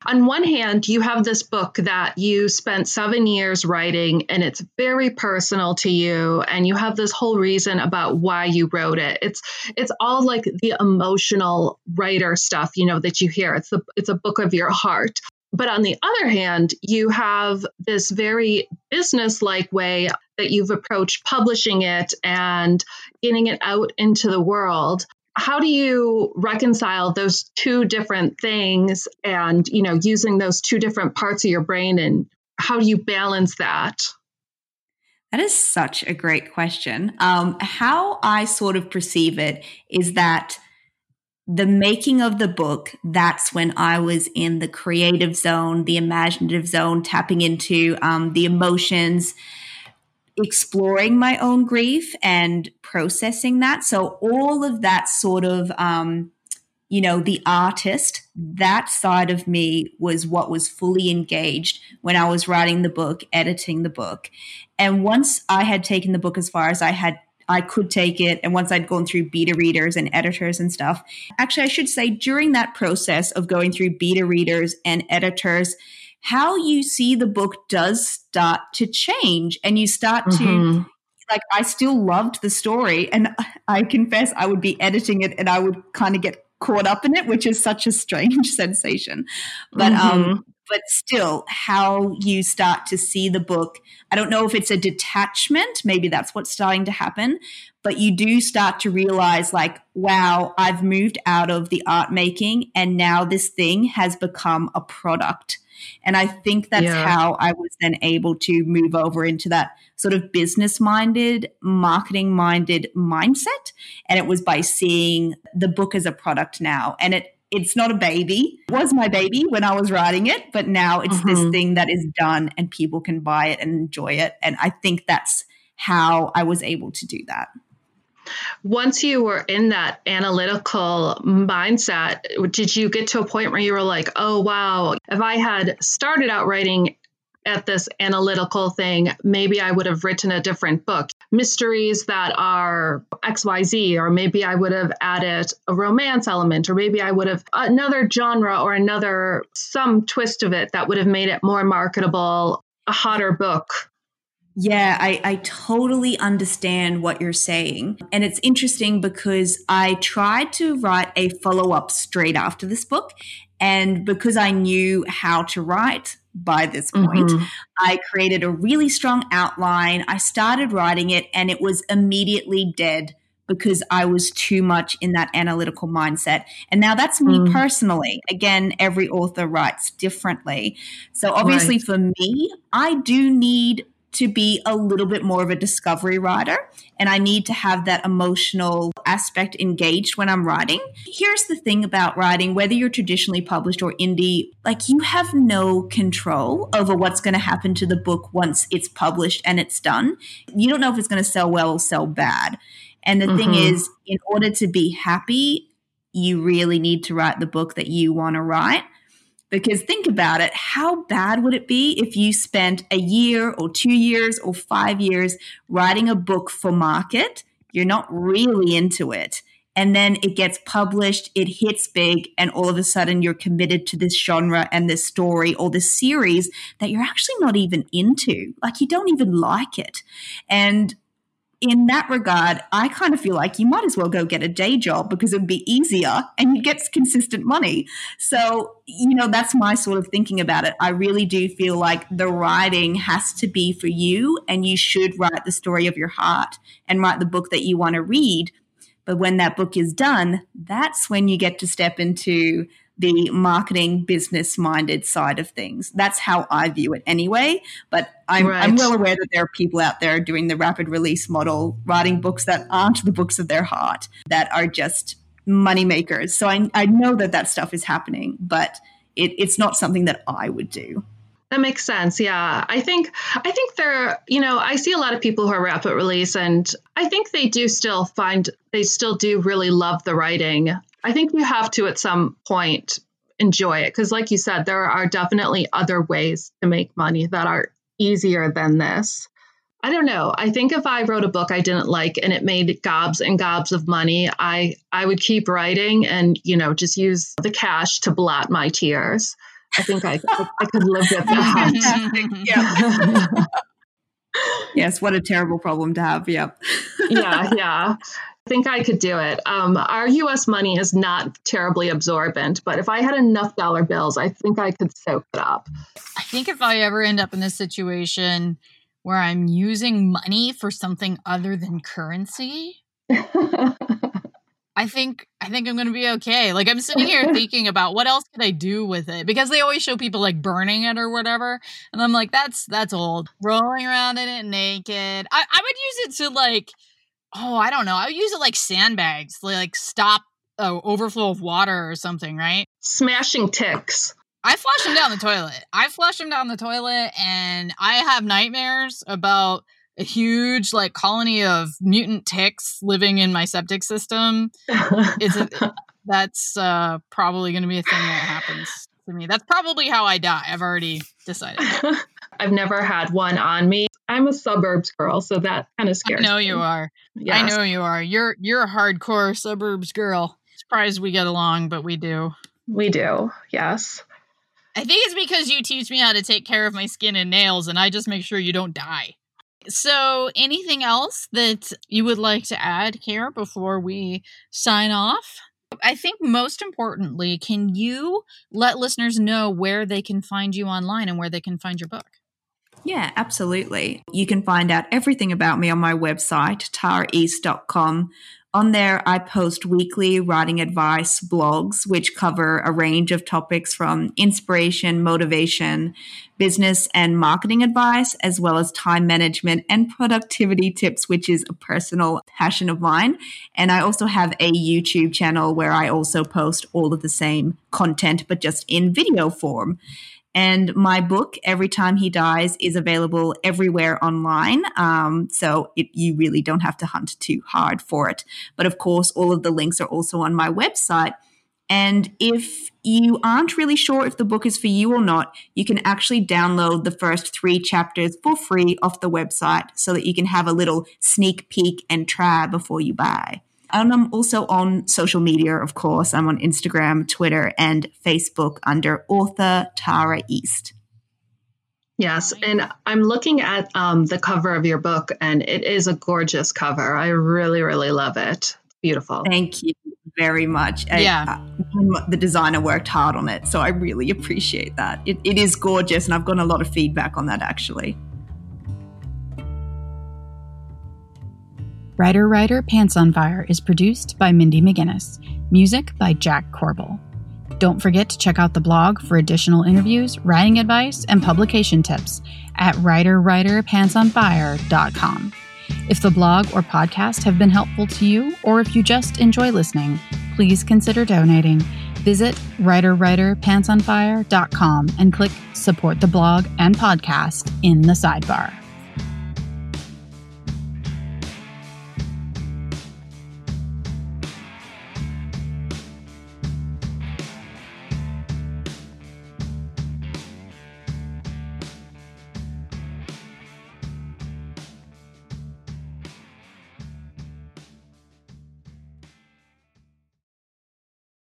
On one hand, you have this book that you spent seven years writing, and it's very personal to you, and you have this whole reason about why you wrote it. It's it's all like the emotional writer stuff, you know, that you hear. It's the it's a book of your heart. But on the other hand, you have this very business like way that you've approached publishing it and getting it out into the world. How do you reconcile those two different things and, you know, using those two different parts of your brain and how do you balance that? That is such a great question. Um, how I sort of perceive it is that the making of the book, that's when I was in the creative zone, the imaginative zone, tapping into um, the emotions, exploring my own grief and processing that. So, all of that sort of, um, you know, the artist, that side of me was what was fully engaged when I was writing the book, editing the book. And once I had taken the book as far as I had I could take it. And once I'd gone through beta readers and editors and stuff, actually, I should say during that process of going through beta readers and editors, how you see the book does start to change and you start mm-hmm. to like I still loved the story and I confess I would be editing it and I would kind of get caught up in it which is such a strange sensation but um, mm-hmm. um but still how you start to see the book i don't know if it's a detachment maybe that's what's starting to happen but you do start to realize like wow i've moved out of the art making and now this thing has become a product. And i think that's yeah. how i was then able to move over into that sort of business minded marketing minded mindset. And it was by seeing the book as a product now. And it it's not a baby. It was my baby when I was writing it, but now it's mm-hmm. this thing that is done and people can buy it and enjoy it. And I think that's how I was able to do that. Once you were in that analytical mindset, did you get to a point where you were like, oh, wow, if I had started out writing at this analytical thing, maybe I would have written a different book. Mysteries that are XYZ, or maybe I would have added a romance element, or maybe I would have another genre or another some twist of it that would have made it more marketable, a hotter book. Yeah, I, I totally understand what you're saying. And it's interesting because I tried to write a follow up straight after this book. And because I knew how to write, by this point. Mm-hmm. I created a really strong outline. I started writing it and it was immediately dead because I was too much in that analytical mindset. And now that's me mm. personally. Again, every author writes differently. So obviously right. for me, I do need to be a little bit more of a discovery writer and I need to have that emotional aspect engaged when I'm writing. Here's the thing about writing, whether you're traditionally published or indie, like you have no control over what's going to happen to the book once it's published and it's done. You don't know if it's going to sell well or sell bad. And the mm-hmm. thing is, in order to be happy, you really need to write the book that you want to write. Because think about it how bad would it be if you spent a year or two years or five years writing a book for market? You're not really into it. And then it gets published, it hits big, and all of a sudden you're committed to this genre and this story or this series that you're actually not even into. Like you don't even like it. And in that regard, I kind of feel like you might as well go get a day job because it would be easier and you get consistent money. So, you know, that's my sort of thinking about it. I really do feel like the writing has to be for you and you should write the story of your heart and write the book that you want to read. But when that book is done, that's when you get to step into the marketing business minded side of things. That's how I view it anyway. But I'm, right. I'm well aware that there are people out there doing the rapid release model, writing books that aren't the books of their heart, that are just money makers. So I, I know that that stuff is happening, but it, it's not something that I would do. That makes sense. Yeah. I think I think there, you know, I see a lot of people who are rapid release and I think they do still find they still do really love the writing. I think you have to at some point enjoy it because like you said there are definitely other ways to make money that are easier than this. I don't know. I think if I wrote a book I didn't like and it made gobs and gobs of money, I I would keep writing and you know just use the cash to blot my tears. I think I I could live with that. yeah. yes, what a terrible problem to have. Yep. yeah, yeah. I think I could do it. Um, our US money is not terribly absorbent, but if I had enough dollar bills, I think I could soak it up. I think if I ever end up in this situation where I'm using money for something other than currency, I think I think I'm gonna be okay. Like I'm sitting here thinking about what else could I do with it because they always show people like burning it or whatever, and I'm like, that's that's old. Rolling around in it naked. I, I would use it to like oh, I don't know. I would use it like sandbags, like stop uh, overflow of water or something, right? Smashing ticks. I flush them down the toilet. I flush them down the toilet, and I have nightmares about a huge like colony of mutant ticks living in my septic system. it's a, that's uh, probably going to be a thing that happens to me. That's probably how I die. I've already decided. I've never had one on me. I'm a suburbs girl, so that kind of scares me. I know me. you are. Yes. I know you are. You're you're a hardcore suburbs girl. Surprised we get along, but we do. We do. Yes. I think it's because you teach me how to take care of my skin and nails and I just make sure you don't die. So, anything else that you would like to add, Tara, before we sign off? I think most importantly, can you let listeners know where they can find you online and where they can find your book? Yeah, absolutely. You can find out everything about me on my website, taraeast.com. On there, I post weekly writing advice blogs, which cover a range of topics from inspiration, motivation, business and marketing advice, as well as time management and productivity tips, which is a personal passion of mine. And I also have a YouTube channel where I also post all of the same content, but just in video form. And my book, Every Time He Dies, is available everywhere online. Um, so it, you really don't have to hunt too hard for it. But of course, all of the links are also on my website. And if you aren't really sure if the book is for you or not, you can actually download the first three chapters for free off the website so that you can have a little sneak peek and try before you buy. And I'm um, also on social media, of course. I'm on Instagram, Twitter, and Facebook under author Tara East. Yes, and I'm looking at um, the cover of your book, and it is a gorgeous cover. I really, really love it. Beautiful. Thank you very much. Yeah. Uh, I, uh, the designer worked hard on it, so I really appreciate that. It, it is gorgeous, and I've gotten a lot of feedback on that actually. Writer Writer Pants on Fire is produced by Mindy McGinnis, music by Jack Corbel. Don't forget to check out the blog for additional interviews, writing advice, and publication tips at writerwriterpantsonfire.com. If the blog or podcast have been helpful to you, or if you just enjoy listening, please consider donating. Visit writerwriterpantsonfire.com and click support the blog and podcast in the sidebar.